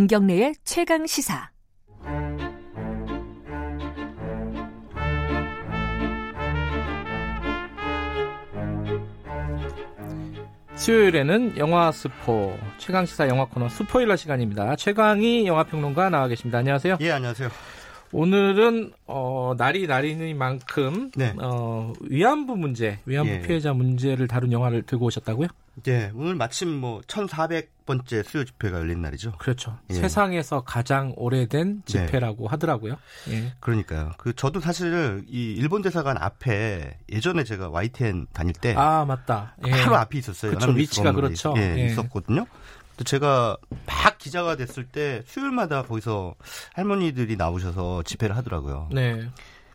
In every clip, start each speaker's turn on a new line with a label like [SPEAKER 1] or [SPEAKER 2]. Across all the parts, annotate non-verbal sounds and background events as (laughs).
[SPEAKER 1] 김경래의 최강 시사.
[SPEAKER 2] 수요일에는 영화 스포 최강 시사 영화 코너 스포일러 시간입니다. 최강희 영화 평론가 나와 계십니다. 안녕하세요.
[SPEAKER 3] 예, 안녕하세요.
[SPEAKER 2] 오늘은 어, 날이 날이니만큼
[SPEAKER 3] 네.
[SPEAKER 2] 어, 위안부 문제, 위안부
[SPEAKER 3] 예.
[SPEAKER 2] 피해자 문제를 다룬 영화를 들고 오셨다고요?
[SPEAKER 3] 예, 오늘 마침 뭐 1,400번째 수요 집회가 열린 날이죠.
[SPEAKER 2] 그렇죠.
[SPEAKER 3] 예.
[SPEAKER 2] 세상에서 가장 오래된 집회라고 하더라고요. 예.
[SPEAKER 3] 그러니까요. 그 저도 사실 이 일본 대사관 앞에 예전에 제가 YTN 다닐 때
[SPEAKER 2] 아 맞다. 예.
[SPEAKER 3] 바로 앞에 있었어요.
[SPEAKER 2] 그쵸,
[SPEAKER 3] 연합뉴스
[SPEAKER 2] 위치가 그렇죠.
[SPEAKER 3] 예,
[SPEAKER 2] 예.
[SPEAKER 3] 있었거든요. 또 제가 막 기자가 됐을 때 수요일마다 거기서 할머니들이 나오셔서 집회를 하더라고요.
[SPEAKER 2] 네.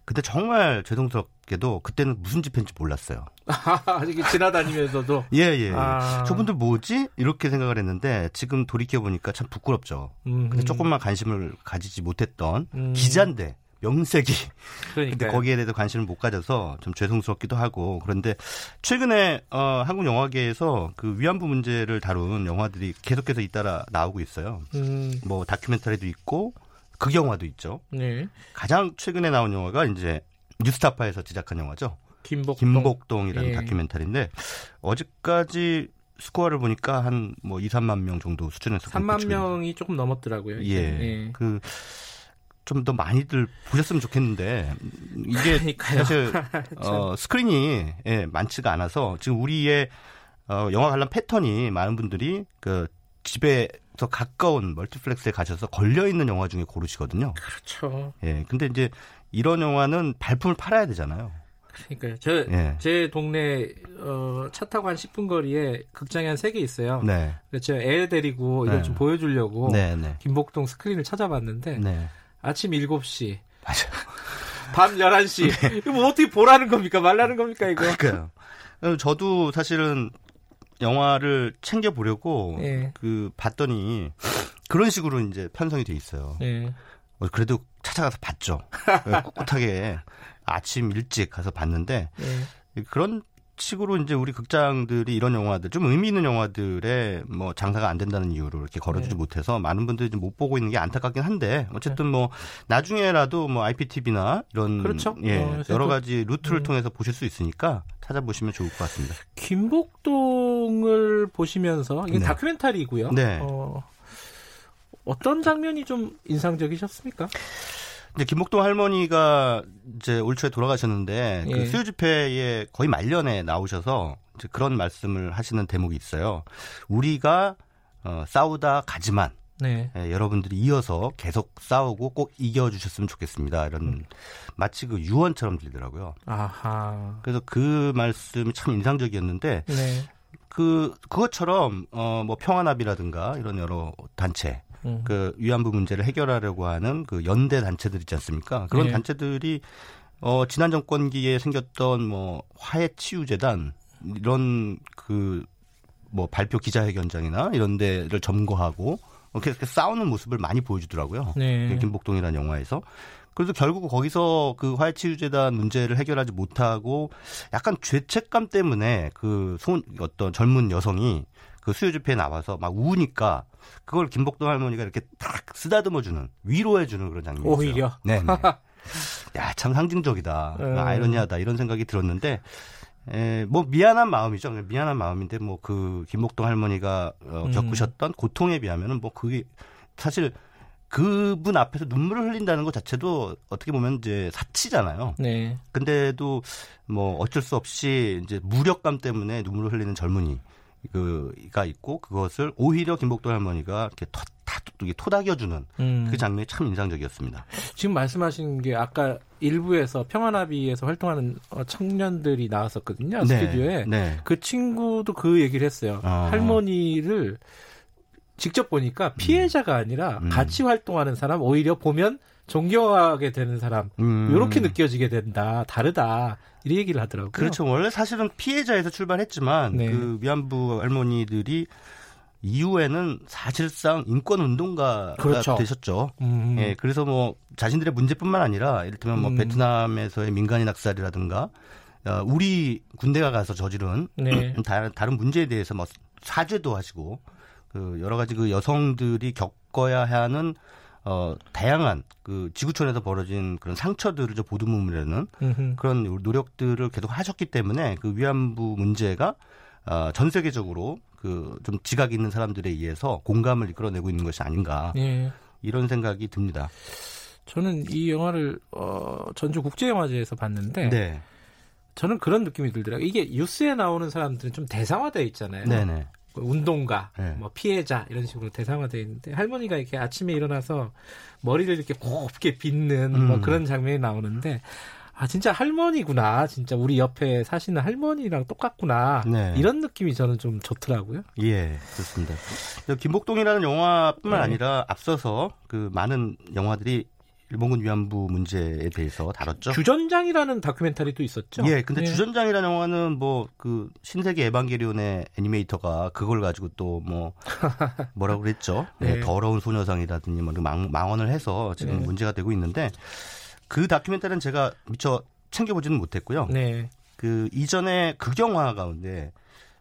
[SPEAKER 3] 근데 정말 죄송스럽게도 그때는 무슨 집회인지 몰랐어요. (laughs)
[SPEAKER 2] 이게 지나다니면서도 (laughs)
[SPEAKER 3] 예, 예.
[SPEAKER 2] 아.
[SPEAKER 3] 저분들 뭐지? 이렇게 생각을 했는데 지금 돌이켜 보니까 참 부끄럽죠.
[SPEAKER 2] 음,
[SPEAKER 3] 근데 조금만 관심을 가지지 못했던
[SPEAKER 2] 음.
[SPEAKER 3] 기자인데 명색이 근데
[SPEAKER 2] 그러니까
[SPEAKER 3] 거기에 대해서 관심을 못 가져서 좀 죄송스럽기도 하고 그런데 최근에 어, 한국 영화계에서 그 위안부 문제를 다룬 영화들이 계속해서 잇따라 나오고 있어요.
[SPEAKER 2] 음,
[SPEAKER 3] 뭐 다큐멘터리도 있고 극영화도 있죠.
[SPEAKER 2] 네.
[SPEAKER 3] 가장 최근에 나온 영화가 이제 뉴스타파에서 제작한 영화죠.
[SPEAKER 2] 김복동.
[SPEAKER 3] 김복동이라는
[SPEAKER 2] 예.
[SPEAKER 3] 다큐멘터리인데 어제까지 스코어를 보니까 한 뭐 2, 3만 명 정도 수준에서
[SPEAKER 2] 3만 명이 조금 넘었더라고요. 이게.
[SPEAKER 3] 예. 그 좀 더 많이들 보셨으면 좋겠는데 이게
[SPEAKER 2] 그러니까요.
[SPEAKER 3] 사실 (laughs) 어, 스크린이 예, 많지가 않아서 지금 우리의 어, 영화 관람 패턴이 많은 분들이 그 집에서 가까운 멀티플렉스에 가셔서 걸려 있는 영화 중에 고르시거든요.
[SPEAKER 2] 그렇죠.
[SPEAKER 3] 예. 근데 이제 이런 영화는 발품을 팔아야 되잖아요.
[SPEAKER 2] 그러니까요. 저,
[SPEAKER 3] 예.
[SPEAKER 2] 제 동네 어, 차 타고 한 10분 거리에 극장이 한 3개 있어요.
[SPEAKER 3] 네.
[SPEAKER 2] 그래서 제가 애 데리고 이걸
[SPEAKER 3] 네.
[SPEAKER 2] 좀 보여주려고
[SPEAKER 3] 네, 네.
[SPEAKER 2] 김복동 스크린을 찾아봤는데
[SPEAKER 3] 네.
[SPEAKER 2] 아침 7시,
[SPEAKER 3] 맞아요.
[SPEAKER 2] 밤 11시. 이거 뭐 어떻게 보라는 겁니까? 말라는 겁니까 이거?
[SPEAKER 3] 그러니까요. 어, 저도 사실은 영화를 챙겨 보려고
[SPEAKER 2] 예.
[SPEAKER 3] 그 봤더니 그런 식으로 이제 편성이 돼 있어요.
[SPEAKER 2] 예.
[SPEAKER 3] 어, 그래도 찾아가서 봤죠. 예, (laughs) 꿋꿋하게 아침 일찍 가서 봤는데
[SPEAKER 2] 예.
[SPEAKER 3] 그런 식으로 이제 우리 극장들이 이런 영화들 좀 의미 있는 영화들에 뭐 장사가 안 된다는 이유로 이렇게 걸어주지
[SPEAKER 2] 네.
[SPEAKER 3] 못해서 많은 분들이 좀 못 보고 있는 게 안타깝긴 한데 어쨌든 뭐 나중에라도 뭐 IPTV나 이런
[SPEAKER 2] 그렇죠.
[SPEAKER 3] 예
[SPEAKER 2] 어,
[SPEAKER 3] 여러
[SPEAKER 2] 또-
[SPEAKER 3] 가지 루트를
[SPEAKER 2] 음.
[SPEAKER 3] 통해서 보실 수 있으니까 찾아보시면 좋을 것 같습니다.
[SPEAKER 2] 김복동을 보시면서 이게
[SPEAKER 3] 네.
[SPEAKER 2] 다큐멘터리고요.
[SPEAKER 3] 네.
[SPEAKER 2] 어, 어떤 장면이 좀 인상적이셨습니까?
[SPEAKER 3] 이제 김목동 할머니가 이제 올 초에 돌아가셨는데
[SPEAKER 2] 예.
[SPEAKER 3] 그 수요 집회에 거의 말년에 나오셔서 이제 그런 말씀을 하시는 대목이 있어요. 우리가 어, 싸우다 가지만
[SPEAKER 2] 네.
[SPEAKER 3] 예, 여러분들이 이어서 계속 싸우고 꼭 이겨주셨으면 좋겠습니다. 이런
[SPEAKER 2] 음.
[SPEAKER 3] 마치 그 유언처럼 들리더라고요.
[SPEAKER 2] 아하.
[SPEAKER 3] 그래서 그 말씀이 참 인상적이었는데
[SPEAKER 2] 네.
[SPEAKER 3] 그 그것처럼 어 뭐 평화나비라든가 이런 여러 단체
[SPEAKER 2] 음.
[SPEAKER 3] 그 위안부 문제를 해결하려고 하는 그 연대 단체들 있지 않습니까? 그런
[SPEAKER 2] 네.
[SPEAKER 3] 단체들이 어 지난 정권기에 생겼던 뭐 화해 치유 재단 이런 그 뭐 발표 기자회견장이나 이런 데를 점거하고 이렇게 싸우는 모습을 많이 보여주더라고요.
[SPEAKER 2] 네.
[SPEAKER 3] 그 김복동이라는 영화에서. 그래서 결국 거기서 그 화해치유재단 문제를 해결하지 못하고 약간 죄책감 때문에 그 소, 어떤 젊은 여성이 그 수요 집회에 나와서 막 우니까 그걸 김복동 할머니가 이렇게 딱 쓰다듬어 주는 위로해 주는 그런 장면이 있어요.
[SPEAKER 2] 오히려?
[SPEAKER 3] 네. (laughs) 야, 참 상징적이다.
[SPEAKER 2] 음.
[SPEAKER 3] 아이러니하다. 이런 생각이 들었는데 에, 뭐 미안한 마음이죠. 미안한 마음인데 뭐 그 김복동 할머니가 어,
[SPEAKER 2] 음.
[SPEAKER 3] 겪으셨던 고통에 비하면은 뭐 그게 사실 그분 앞에서 눈물을 흘린다는 것 자체도 어떻게 보면 이제 사치잖아요.
[SPEAKER 2] 네.
[SPEAKER 3] 근데도 뭐 어쩔 수 없이 이제 무력감 때문에 눈물을 흘리는 젊은이 그가 있고 그것을 오히려 김복동 할머니가 이렇게 토, 다, 토닥여주는
[SPEAKER 2] 음.
[SPEAKER 3] 그 장면이 참 인상적이었습니다.
[SPEAKER 2] 지금 말씀하신 게 아까 일부에서 평화나비에서 활동하는 어, 청년들이 나왔었거든요. 스튜디오에.
[SPEAKER 3] 네.
[SPEAKER 2] 그 친구도 그 얘기를 했어요.
[SPEAKER 3] 아.
[SPEAKER 2] 할머니를 직접 보니까 피해자가 아니라
[SPEAKER 3] 음.
[SPEAKER 2] 같이 활동하는 사람 오히려 보면 존경하게 되는 사람
[SPEAKER 3] 음.
[SPEAKER 2] 이렇게 느껴지게 된다. 다르다. 이 얘기를 하더라고요.
[SPEAKER 3] 그렇죠. 원래 사실은 피해자에서 출발했지만
[SPEAKER 2] 네.
[SPEAKER 3] 그 위안부 할머니들이 이후에는 사실상 인권 운동가가
[SPEAKER 2] 그렇죠.
[SPEAKER 3] 되셨죠.
[SPEAKER 2] 음.
[SPEAKER 3] 예, 그래서 뭐 자신들의 문제뿐만 아니라 이를테면 뭐
[SPEAKER 2] 음.
[SPEAKER 3] 베트남에서의 민간인 학살이라든가 어, 우리 군대가 가서 저지른
[SPEAKER 2] 네. (clears throat)
[SPEAKER 3] 다른 다른 문제에 대해서 뭐 사죄도 하시고 그 여러 가지 그 여성들이 겪 겪어야 하는 어 다양한 그 지구촌에서 벌어진 그런 상처들을 좀 보듬으려는. 그런 노력들을 계속 하셨기 때문에 그 위안부 문제가 어, 전 세계적으로 그 좀 지각 있는 사람들에 의해서 공감을 이끌어내고 있는 것이 아닌가
[SPEAKER 2] 예.
[SPEAKER 3] 이런 생각이 듭니다.
[SPEAKER 2] 저는 이 영화를 어, 전주 국제영화제에서 봤는데
[SPEAKER 3] 네,
[SPEAKER 2] 저는 그런 느낌이 들더라고요. 이게 뉴스에 나오는 사람들은 좀 대상화되어 있잖아요.
[SPEAKER 3] 네, 네.
[SPEAKER 2] 그 운동가,
[SPEAKER 3] 네.
[SPEAKER 2] 뭐 피해자 이런 식으로 대상화되어 있는데 할머니가 이렇게 아침에 일어나서 머리를 이렇게 곱게 빗는 뭐
[SPEAKER 3] 음.
[SPEAKER 2] 그런 장면이 나오는데 아 진짜 할머니구나. 진짜 우리 옆에 사시는 할머니랑 똑같구나.
[SPEAKER 3] 네.
[SPEAKER 2] 이런 느낌이 저는 좀 좋더라고요.
[SPEAKER 3] 예, 그렇습니다. 김복동이라는 영화뿐만
[SPEAKER 2] 네.
[SPEAKER 3] 아니라 앞서서 그 많은 영화들이 일본군 위안부 문제에 대해서 다뤘죠.
[SPEAKER 2] 주전장이라는 다큐멘터리도 있었죠.
[SPEAKER 3] 예, 근데
[SPEAKER 2] 예.
[SPEAKER 3] 주전장이라는 영화는 뭐 그 신세기 에반게리온의 애니메이터가 그걸 가지고 또 뭐 (laughs) 뭐라고 그랬죠? 예,
[SPEAKER 2] 네. 더러운
[SPEAKER 3] 소녀상이라든지 뭐 망, 망언을 해서 지금
[SPEAKER 2] 네.
[SPEAKER 3] 문제가 되고 있는데 그 다큐멘터리는 제가 미처 챙겨보지는 못했고요.
[SPEAKER 2] 네.
[SPEAKER 3] 그 이전에 극영화 가운데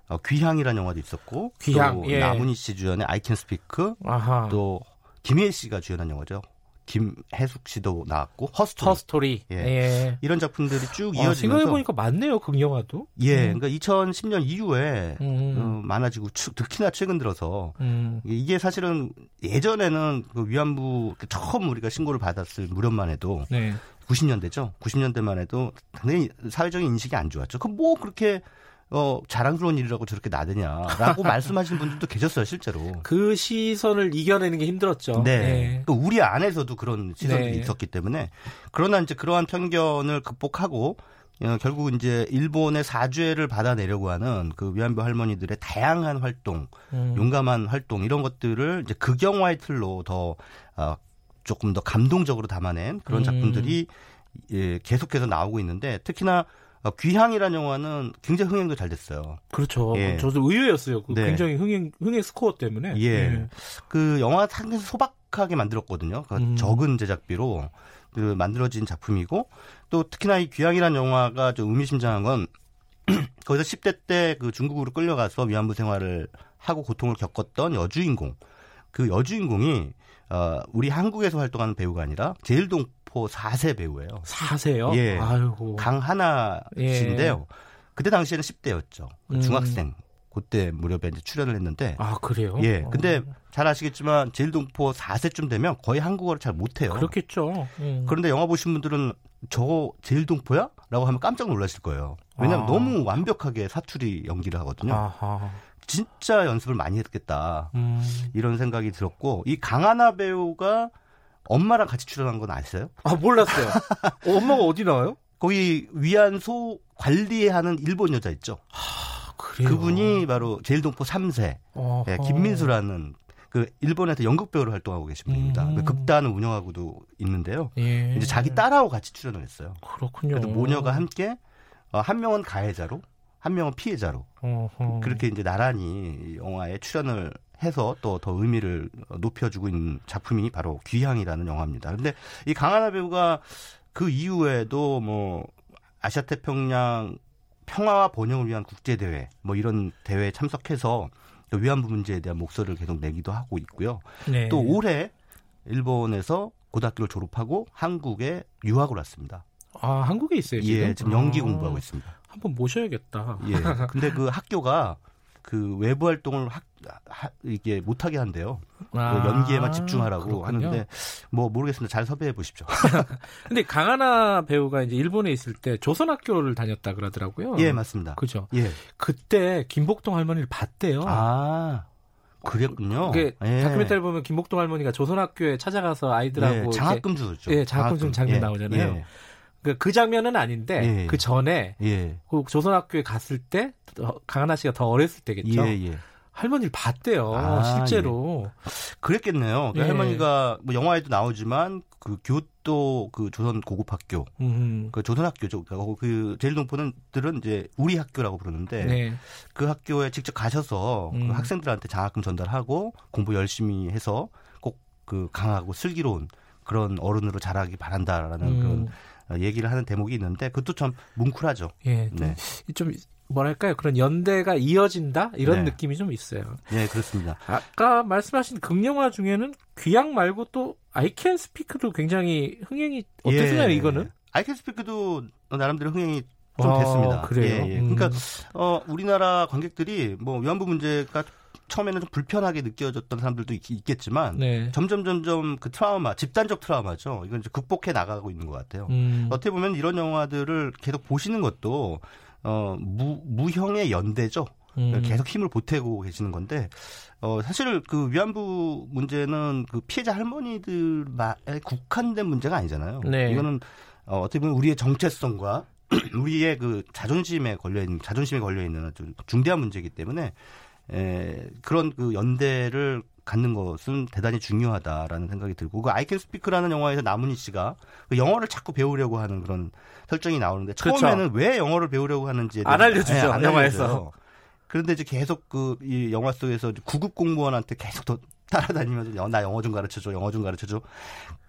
[SPEAKER 3] 어, 귀향이라는 영화도 있었고
[SPEAKER 2] 귀향,
[SPEAKER 3] 또
[SPEAKER 2] 예.
[SPEAKER 3] 나문희 씨 주연의 I Can Speak
[SPEAKER 2] 아하.
[SPEAKER 3] 또 김희애 씨가 주연한 영화죠. 김해숙 씨도 나왔고 허스토리
[SPEAKER 2] 허스토리.
[SPEAKER 3] 예.
[SPEAKER 2] 예.
[SPEAKER 3] 이런 작품들이 쭉
[SPEAKER 2] 어,
[SPEAKER 3] 이어지면서
[SPEAKER 2] 생각해 보니까 맞네요, 극영화도.
[SPEAKER 3] 예,
[SPEAKER 2] 음.
[SPEAKER 3] 그러니까 2010년 이후에
[SPEAKER 2] 음.
[SPEAKER 3] 어, 많아지고 추- 특히나 최근 들어서
[SPEAKER 2] 음.
[SPEAKER 3] 이게 사실은 예전에는 그 위안부 처음 우리가 신고를 받았을 무렵만 해도
[SPEAKER 2] 네.
[SPEAKER 3] 90년대죠. 90년대만 해도 당연히 사회적인 인식이 안 좋았죠. 그뭐 그렇게 어 자랑스러운 일이라고 저렇게 나대냐라고 (laughs) 말씀하시는 분들도 계셨어요, 실제로.
[SPEAKER 2] 그 시선을 이겨내는 게 힘들었죠.
[SPEAKER 3] 네.
[SPEAKER 2] 예.
[SPEAKER 3] 그 우리 안에서도 그런 시선들이
[SPEAKER 2] 네.
[SPEAKER 3] 있었기 때문에 그러나 이제 그러한 편견을 극복하고 어, 결국 이제 일본의 사죄를 받아내려고 하는 그 위안부 할머니들의 다양한 활동,
[SPEAKER 2] 음.
[SPEAKER 3] 용감한 활동 이런 것들을 이제 극영화의 틀로 더 어, 조금 더 감동적으로 담아낸 그런
[SPEAKER 2] 음.
[SPEAKER 3] 작품들이 예, 계속해서 나오고 있는데 특히나 어, 귀향이라는 영화는 굉장히 흥행도 잘 됐어요.
[SPEAKER 2] 그렇죠.
[SPEAKER 3] 예.
[SPEAKER 2] 저도 의외였어요. 그
[SPEAKER 3] 네.
[SPEAKER 2] 굉장히 흥행, 흥행 스코어 때문에.
[SPEAKER 3] 예. 그 영화 상당히 소박하게 만들었거든요. 그
[SPEAKER 2] 음.
[SPEAKER 3] 적은 제작비로 그 만들어진 작품이고 또 특히나 이 귀향이라는 영화가 좀 의미심장한 건 (clears throat) 거기서 10대 때 그 중국으로 끌려가서 위안부 생활을 하고 고통을 겪었던 여주인공 그 여주인공이 어 우리 한국에서 활동하는 배우가 아니라 제일동 포 4세 배우예요.
[SPEAKER 2] 사세요?
[SPEAKER 3] 예.
[SPEAKER 2] 아이고.
[SPEAKER 3] 강하나
[SPEAKER 2] 예.
[SPEAKER 3] 씨인데요. 그때 당시에는 10대였죠.
[SPEAKER 2] 음.
[SPEAKER 3] 중학생 그때 무렵에 이제 출연을 했는데
[SPEAKER 2] 아, 그래요?
[SPEAKER 3] 예.
[SPEAKER 2] 어.
[SPEAKER 3] 근데 잘 아시겠지만 제일동포 4세쯤 되면 거의 한국어를 잘 못해요.
[SPEAKER 2] 그렇겠죠. 음.
[SPEAKER 3] 그런데 영화 보신 분들은 저 제일동포야? 라고 하면 깜짝 놀라실 거예요. 왜냐하면
[SPEAKER 2] 아.
[SPEAKER 3] 너무 완벽하게 사투리 연기를 하거든요.
[SPEAKER 2] 아하.
[SPEAKER 3] 진짜 연습을 많이 했겠다.
[SPEAKER 2] 음.
[SPEAKER 3] 이런 생각이 들었고 이 강하나 배우가 엄마랑 같이 출연한 건 아세요?
[SPEAKER 2] 아, 몰랐어요. 어, 엄마가 어디 나와요?
[SPEAKER 3] 거기 위안소 관리하는 일본 여자 있죠.
[SPEAKER 2] 아, 그래요.
[SPEAKER 3] 그분이 바로 제일동포 3세
[SPEAKER 2] 어허.
[SPEAKER 3] 예, 김민수라는 그 일본에서 연극 배우로 활동하고 계신 분입니다.
[SPEAKER 2] 음.
[SPEAKER 3] 그 극단을 운영하고도 있는데요.
[SPEAKER 2] 예.
[SPEAKER 3] 이제 자기 딸하고 같이 출연을 했어요.
[SPEAKER 2] 그렇군요.
[SPEAKER 3] 그래서 모녀가 함께 어, 한 명은 가해자로, 한 명은 피해자로
[SPEAKER 2] 어허.
[SPEAKER 3] 그렇게 이제 나란히 이 영화에 출연을 해서 또 더 의미를 높여주고 있는 작품이 바로 귀향이라는 영화입니다. 근데 이 강하나 배우가 그 이후에도 뭐 아시아 태평양 평화와 번영을 위한 국제 대회 뭐 이런 대회에 참석해서 또 위안부 문제에 대한 목소리를 계속 내기도 하고 있고요.
[SPEAKER 2] 네.
[SPEAKER 3] 또 올해 일본에서 고등학교를 졸업하고 한국에 유학을 왔습니다.
[SPEAKER 2] 아, 한국에 있어요, 지금?
[SPEAKER 3] 예, 지금 연기
[SPEAKER 2] 아,
[SPEAKER 3] 공부하고 있습니다.
[SPEAKER 2] 한번 모셔야겠다.
[SPEAKER 3] 예. 근데 그 학교가 그 외부 활동을 학, 하, 이게 못하게 한대요. 그
[SPEAKER 2] 아,
[SPEAKER 3] 연기에만 집중하라고
[SPEAKER 2] 그렇군요.
[SPEAKER 3] 하는데 뭐 모르겠습니다. 잘 섭외해 보십시오. (laughs)
[SPEAKER 2] 근데 강하나 배우가 이제 일본에 있을 때 조선학교를 다녔다 그러더라고요.
[SPEAKER 3] 예, 맞습니다.
[SPEAKER 2] 그죠.
[SPEAKER 3] 예.
[SPEAKER 2] 그때 김복동 할머니를 봤대요.
[SPEAKER 3] 아, 그랬군요.
[SPEAKER 2] 그게
[SPEAKER 3] 예.
[SPEAKER 2] 다큐멘터리 보면 김복동 할머니가 조선학교에 찾아가서 아이들하고
[SPEAKER 3] 예, 장학금 주죠.
[SPEAKER 2] 예, 장학금 준 장면 나오잖아요. 그, 그 장면은 아닌데
[SPEAKER 3] 예.
[SPEAKER 2] 그 전에
[SPEAKER 3] 예. 예.
[SPEAKER 2] 그 조선학교에 갔을 때 더- 강하나 씨가 더 어렸을 때겠죠.
[SPEAKER 3] 예, 예.
[SPEAKER 2] 할머니를 봤대요.
[SPEAKER 3] 아,
[SPEAKER 2] 실제로.
[SPEAKER 3] 그랬겠네요. 그
[SPEAKER 2] 예.
[SPEAKER 3] 할머니가 뭐 영화에도 나오지만 그 교토 그 조선 고급 학교
[SPEAKER 2] 음.
[SPEAKER 3] 그 조선 학교죠. 그- 그 제일동포는들은 이제 우리 학교라고 부르는데
[SPEAKER 2] 네.
[SPEAKER 3] 그 학교에 직접 가셔서 그
[SPEAKER 2] 음.
[SPEAKER 3] 학생들한테 장학금 전달하고 공부 열심히 해서 꼭 그 강하고 슬기로운 그런 어른으로 자라기 바란다라는
[SPEAKER 2] 음.
[SPEAKER 3] 그런 어, 얘기를 하는 대목이 있는데 그것도 참 뭉클하죠.
[SPEAKER 2] 예,
[SPEAKER 3] 네.
[SPEAKER 2] 좀 뭐랄까요 그런 연대가 이어진다 이런
[SPEAKER 3] 네.
[SPEAKER 2] 느낌이 좀 있어요.
[SPEAKER 3] 네, 그렇습니다.
[SPEAKER 2] 아까 말씀하신 극영화 중에는 귀향 말고 또 아이캔 스피크도 굉장히 흥행이 어땠나요
[SPEAKER 3] 예.
[SPEAKER 2] 이거는?
[SPEAKER 3] 아이캔 스피크도 나름대로 흥행이 좀
[SPEAKER 2] 아,
[SPEAKER 3] 됐습니다.
[SPEAKER 2] 그래요?
[SPEAKER 3] 예, 예.
[SPEAKER 2] 음.
[SPEAKER 3] 그러니까 어, 우리나라 관객들이 뭐 위안부 문제가 처음에는 좀 불편하게 느껴졌던 사람들도 있, 겠지만
[SPEAKER 2] 네.
[SPEAKER 3] 점점 점점 그 트라우마, 집단적 트라우마죠. 이건 이제 극복해 나가고 있는 것 같아요.
[SPEAKER 2] 음.
[SPEAKER 3] 어떻게 보면 이런 영화들을 계속 보시는 것도 어, 무, 무형의 연대죠.
[SPEAKER 2] 음.
[SPEAKER 3] 계속 힘을 보태고 계시는 건데 어 사실 그 위안부 문제는 그 피해자 할머니들에 국한된 문제가 아니잖아요.
[SPEAKER 2] 네.
[SPEAKER 3] 이거는 어, 어떻게 보면 우리의 정체성과 (clears throat) 우리의 그 자존심에 걸려 있는 자존심에 걸려 있는 아주 중대한 문제이기 때문에 에, 그런 그 연대를 갖는 것은 대단히 중요하다라는 생각이 들고 그 아이캔 스피크라는 영화에서 남은희 씨가 그 영어를 자꾸 배우려고 하는 그런 설정이 나오는데
[SPEAKER 2] 그렇죠.
[SPEAKER 3] 처음에는 왜 영어를 배우려고 하는지에
[SPEAKER 2] 안 알려주죠,
[SPEAKER 3] 예, 안
[SPEAKER 2] 영화에서.
[SPEAKER 3] 알려줘요. 그런데 이제 계속 그 이 영화 속에서 구급 공무원한테 계속 더 따라다니면서 여- 나 영어 좀 가르쳐줘, 영어 좀 가르쳐줘.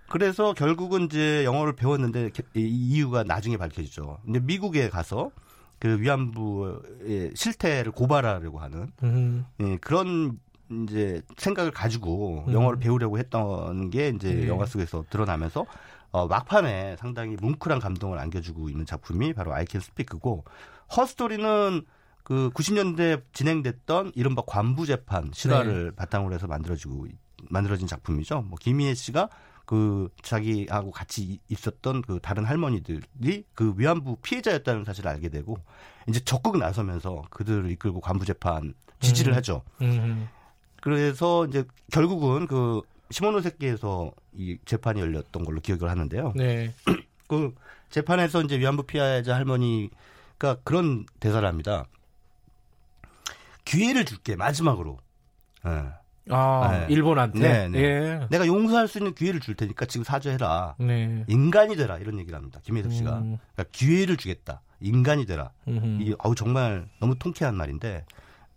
[SPEAKER 3] 그래서 결국은 이제 영어를 배웠는데 게- 이 이유가 나중에 밝혀지죠. 근데 미국에 가서 그 위안부의 실태를 고발하려고 하는
[SPEAKER 2] 음.
[SPEAKER 3] 예, 그런 이제 생각을 가지고
[SPEAKER 2] 음.
[SPEAKER 3] 영어를 배우려고 했던 게 이제
[SPEAKER 2] 네.
[SPEAKER 3] 영화 속에서 드러나면서 어, 막판에 상당히 뭉클한 감동을 안겨주고 있는 작품이 바로 아이캔 스피크고 허스토리는 그 90년대 진행됐던 이른바 관부 재판 실화를 바탕으로 해서 만들어지고 만들어진 작품이죠. 뭐 김희애 씨가 그 자기하고 같이 있었던 그 다른 할머니들이 그 위안부 피해자였다는 사실을 알게 되고 이제 적극 나서면서 그들을 이끌고 관부 재판 지지를
[SPEAKER 2] 음.
[SPEAKER 3] 하죠.
[SPEAKER 2] 음.
[SPEAKER 3] 그래서 이제 결국은 그 시모노세키에서 이 재판이 열렸던 걸로 기억을 하는데요.
[SPEAKER 2] 네. (clears throat)
[SPEAKER 3] 그 재판에서 이제 위안부 피해자 할머니가 그런 대사를 합니다. 기회를 줄게 마지막으로. 예.
[SPEAKER 2] 아
[SPEAKER 3] 네.
[SPEAKER 2] 일본한테.
[SPEAKER 3] 네, 네.
[SPEAKER 2] 예.
[SPEAKER 3] 내가 용서할 수 있는 기회를 줄 테니까 지금 사죄해라.
[SPEAKER 2] 네.
[SPEAKER 3] 인간이 되라 이런 얘기를 합니다. 김혜섭 씨가
[SPEAKER 2] 음.
[SPEAKER 3] 그러니까 기회를 주겠다. 인간이 되라.
[SPEAKER 2] 음흠.
[SPEAKER 3] 이 아우 정말 너무 통쾌한 말인데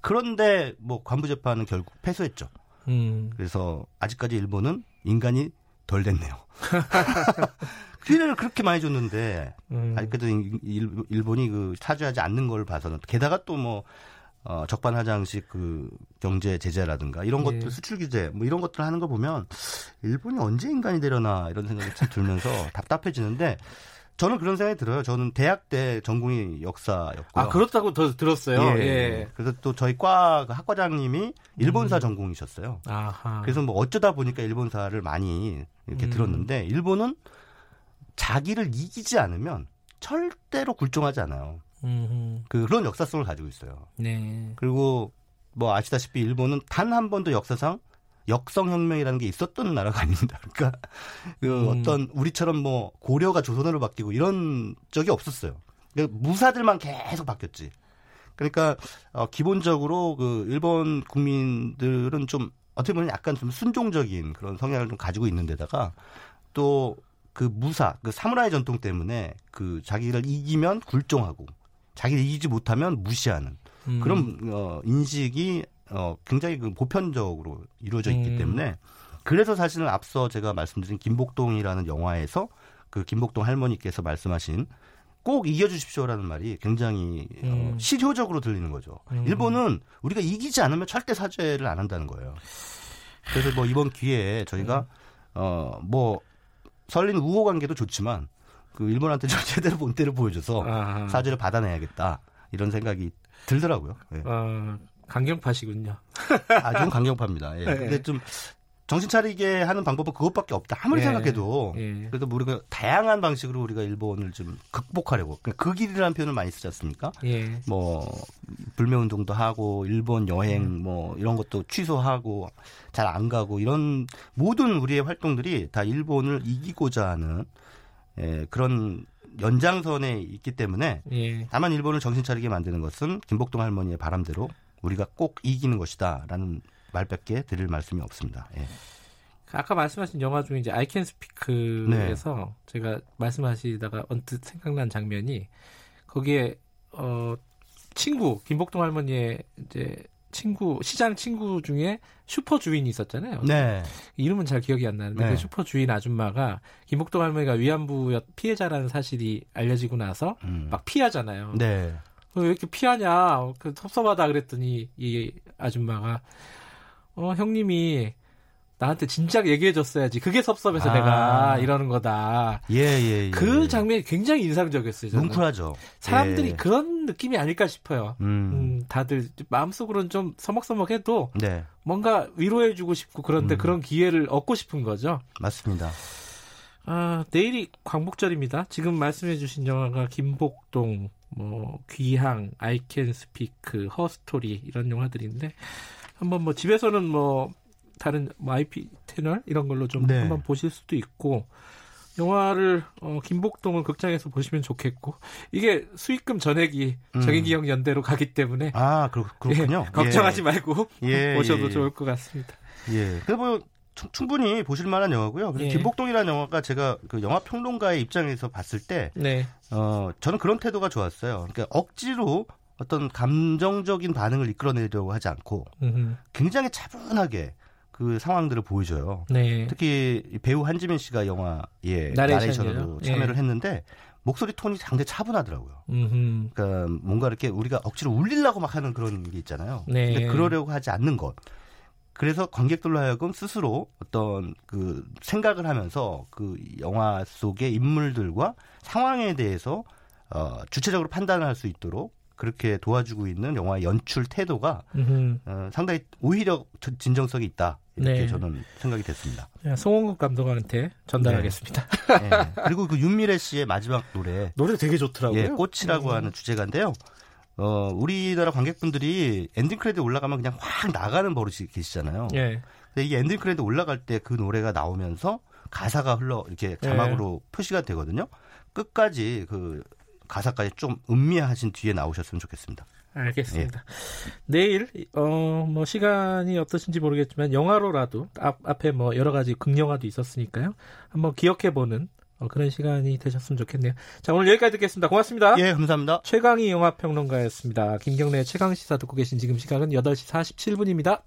[SPEAKER 3] 그런데 뭐 관부 재판은 결국 패소했죠.
[SPEAKER 2] 음.
[SPEAKER 3] 그래서 아직까지 일본은 인간이 덜 됐네요. (laughs) (laughs) 기회를 그렇게 많이 줬는데
[SPEAKER 2] 음.
[SPEAKER 3] 아직까지 일- 일본이 그 사죄하지 않는 걸 봐서는 게다가 또뭐 어, 적반하장식 그 경제 제재라든가 이런 것들
[SPEAKER 2] 예.
[SPEAKER 3] 수출 규제 뭐 이런 것들 하는 거 보면 일본이 언제 인간이 되려나 이런 생각이 참 들면서 (laughs) 답답해지는데 저는 그런 생각이 들어요. 저는 대학 때 전공이 역사였고요.
[SPEAKER 2] 아 그렇다고 더 들었어요.
[SPEAKER 3] 예.
[SPEAKER 2] 예.
[SPEAKER 3] 그래서 또 저희 과그 학과장님이 일본사
[SPEAKER 2] 음.
[SPEAKER 3] 전공이셨어요.
[SPEAKER 2] 아하.
[SPEAKER 3] 그래서 뭐 어쩌다 보니까 일본사를 많이 이렇게
[SPEAKER 2] 음.
[SPEAKER 3] 들었는데 일본은 자기를 이기지 않으면 절대로 굴종하지 않아요.
[SPEAKER 2] 음.
[SPEAKER 3] 그 그런 역사 성을 가지고 있어요.
[SPEAKER 2] 네.
[SPEAKER 3] 그리고 뭐 아시다시피 일본은 단 한 번도 역사상 역성혁명이라는 게 있었던 나라가 아닙니다. (laughs) 그러니까 그
[SPEAKER 2] 음.
[SPEAKER 3] 어떤 우리처럼 뭐 고려가 조선으로 바뀌고 이런 적이 없었어요. 그러니까 무사들만 계속 바뀌었지. 그러니까 어, 기본적으로 그 일본 국민들은 좀 어떻게 보면 약간 좀 순종적인 그런 성향을 좀 가지고 있는데다가 또 그 무사, 그 사무라이 전통 때문에 그 자기를 이기면 굴종하고 자기를 이기지 못하면 무시하는
[SPEAKER 2] 음.
[SPEAKER 3] 그런 어, 인식이 어, 굉장히 그 보편적으로 이루어져 있기
[SPEAKER 2] 음.
[SPEAKER 3] 때문에 그래서 사실은 앞서 제가 말씀드린 김복동이라는 영화에서 그 김복동 할머니께서 말씀하신 꼭 이겨주십시오라는 말이 굉장히 어,
[SPEAKER 2] 음.
[SPEAKER 3] 실효적으로 들리는 거죠.
[SPEAKER 2] 음.
[SPEAKER 3] 일본은 우리가 이기지 않으면 절대 사죄를 안 한다는 거예요. 그래서 뭐 이번 기회에 저희가 어뭐 설린 우호 관계도 좋지만 그 일본한테 좀 (laughs) 제대로 본때를 보여줘서
[SPEAKER 2] 아하.
[SPEAKER 3] 사죄를 받아내야겠다 이런 생각이 들더라고요. 예.
[SPEAKER 2] 어, 강경파시군요. (laughs)
[SPEAKER 3] 아주 강경파입니다. 예.
[SPEAKER 2] 네.
[SPEAKER 3] 근데 좀 정신 차리게 하는 방법은 그것밖에 없다. 아무리
[SPEAKER 2] 예.
[SPEAKER 3] 생각해도
[SPEAKER 2] 예.
[SPEAKER 3] 그래도 뭐 우리가 다양한 방식으로 우리가 일본을 좀 극복하려고 그그 길이라는 표현을 많이 쓰지 않습니까?
[SPEAKER 2] 예.
[SPEAKER 3] 뭐 불매 운동도 하고 일본 여행
[SPEAKER 2] 음.
[SPEAKER 3] 뭐 이런 것도 취소하고 잘 안 가고 이런 모든 우리의 활동들이 다 일본을 이기고자 하는 예, 그런 연장선에 있기 때문에
[SPEAKER 2] 예.
[SPEAKER 3] 다만 일본을 정신 차리게 만드는 것은 김복동 할머니의 바람대로 우리가 꼭 이기는 것이다라는 말밖에 드릴 말씀이 없습니다. 예.
[SPEAKER 2] 아까 말씀하신 영화 중에 이제 아이캔 스피크에서
[SPEAKER 3] 네.
[SPEAKER 2] 제가 말씀하시다가 언뜻 생각난 장면이 거기에 어 친구 김복동 할머니의 이제 친구 시장 친구 중에 슈퍼 주인이 있었잖아요.
[SPEAKER 3] 네.
[SPEAKER 2] 이름은 잘 기억이 안 나는데
[SPEAKER 3] 네.
[SPEAKER 2] 그 슈퍼 주인 아줌마가 김복동 할머니가 위안부 피해자라는 사실이 알려지고 나서
[SPEAKER 3] 음.
[SPEAKER 2] 막 피하잖아요.
[SPEAKER 3] 네.
[SPEAKER 2] 어, 왜 이렇게 피하냐? 그 섭섭하다 그랬더니 이 아줌마가 어 형님이 나한테 진작 얘기해줬어야지. 그게 섭섭해서
[SPEAKER 3] 아.
[SPEAKER 2] 내가 이러는 거다.
[SPEAKER 3] 예, 예, 예.
[SPEAKER 2] 그 장면이 굉장히 인상적이었어요. 저는.
[SPEAKER 3] 뭉클하죠.
[SPEAKER 2] 사람들이
[SPEAKER 3] 예.
[SPEAKER 2] 그런 느낌이 아닐까 싶어요.
[SPEAKER 3] 음.
[SPEAKER 2] 음, 다들 마음속으로는 좀 서먹서먹해도
[SPEAKER 3] 네.
[SPEAKER 2] 뭔가 위로해주고 싶고 그런데
[SPEAKER 3] 음.
[SPEAKER 2] 그런 기회를 얻고 싶은 거죠.
[SPEAKER 3] 맞습니다.
[SPEAKER 2] 아, 내일이 광복절입니다. 지금 말씀해주신 영화가 김복동, 뭐 귀향, 아이캔 스피크, 허스토리 이런 영화들인데 한번 뭐 집에서는 뭐 다른 뭐 IP 채널 이런 걸로 좀
[SPEAKER 3] 네.
[SPEAKER 2] 한번 보실 수도 있고 영화를 어, 김복동을 극장에서 보시면 좋겠고 이게 수익금 전액이
[SPEAKER 3] 음.
[SPEAKER 2] 정의기억 연대로 가기 때문에
[SPEAKER 3] 아, 그렇, 그렇군요.
[SPEAKER 2] 예, 걱정하지 말고
[SPEAKER 3] 예, (laughs)
[SPEAKER 2] 보셔도
[SPEAKER 3] 예, 예.
[SPEAKER 2] 좋을 것 같습니다.
[SPEAKER 3] 예. 그 뭐, 충- 충분히 보실 만한 영화고요. 그리고
[SPEAKER 2] 예.
[SPEAKER 3] 김복동이라는 영화가 제가 그 영화 평론가의 입장에서 봤을 때,
[SPEAKER 2] 네,
[SPEAKER 3] 어, 저는 그런 태도가 좋았어요. 그러니까 억지로 어떤 감정적인 반응을 이끌어내려고 하지 않고
[SPEAKER 2] 음,
[SPEAKER 3] 굉장히 차분하게 그 상황들을 보여줘요.
[SPEAKER 2] 네,
[SPEAKER 3] 특히 이 배우 한지민 씨가 영화에
[SPEAKER 2] 나레이션이요?
[SPEAKER 3] 나레이션으로 참여를
[SPEAKER 2] 예.
[SPEAKER 3] 했는데 목소리 톤이 상당히 차분하더라고요.
[SPEAKER 2] 음,
[SPEAKER 3] 그러니까 뭔가 이렇게 우리가 억지로 울리려고 막 하는 그런 게 있잖아요.
[SPEAKER 2] 네.
[SPEAKER 3] 근데 그러려고 하지 않는 것. 그래서 관객들로 하여금 스스로 어떤 그 생각을 하면서 그 영화 속의 인물들과 상황에 대해서 어 주체적으로 판단을 할수 있도록 그렇게 도와주고 있는 영화의 연출 태도가
[SPEAKER 2] 음.
[SPEAKER 3] 어 상당히 오히려 저- 진정성이 있다. 이렇게
[SPEAKER 2] 네.
[SPEAKER 3] 저는 생각이 됐습니다.
[SPEAKER 2] 자, 송원국 감독한테 전달하겠습니다.
[SPEAKER 3] 예. 그리고 그 윤미래 씨의 마지막 노래
[SPEAKER 2] 노래 되게 좋더라고요.
[SPEAKER 3] 예, 꽃이라고
[SPEAKER 2] 음.
[SPEAKER 3] 하는 주제가인데요. 어, 우리나라 관객분들이 엔딩 크레딧 올라가면 그냥 확 나가는 버릇이 계시잖아요.
[SPEAKER 2] 예.
[SPEAKER 3] 근데 이게 엔딩 크레딧 올라갈 때 그 노래가 나오면서 가사가 흘러 이렇게 자막으로 표시가 되거든요. 끝까지 그 가사까지 좀 음미하신 뒤에 나오셨으면 좋겠습니다.
[SPEAKER 2] 알겠습니다. 내일 어뭐 시간이 어떠신지 모르겠지만 영화로라도 앞 앞에 뭐 여러 가지 극영화도 있었으니까요. 한번 기억해 보는 어, 그런 시간이 되셨으면 좋겠네요. 자, 오늘 여기까지 듣겠습니다. 고맙습니다.
[SPEAKER 3] 예, 감사합니다.
[SPEAKER 2] 최강희 영화평론가였습니다. 김경래 최강 시사 듣고 계신 지금 시각은 8시 47분입니다.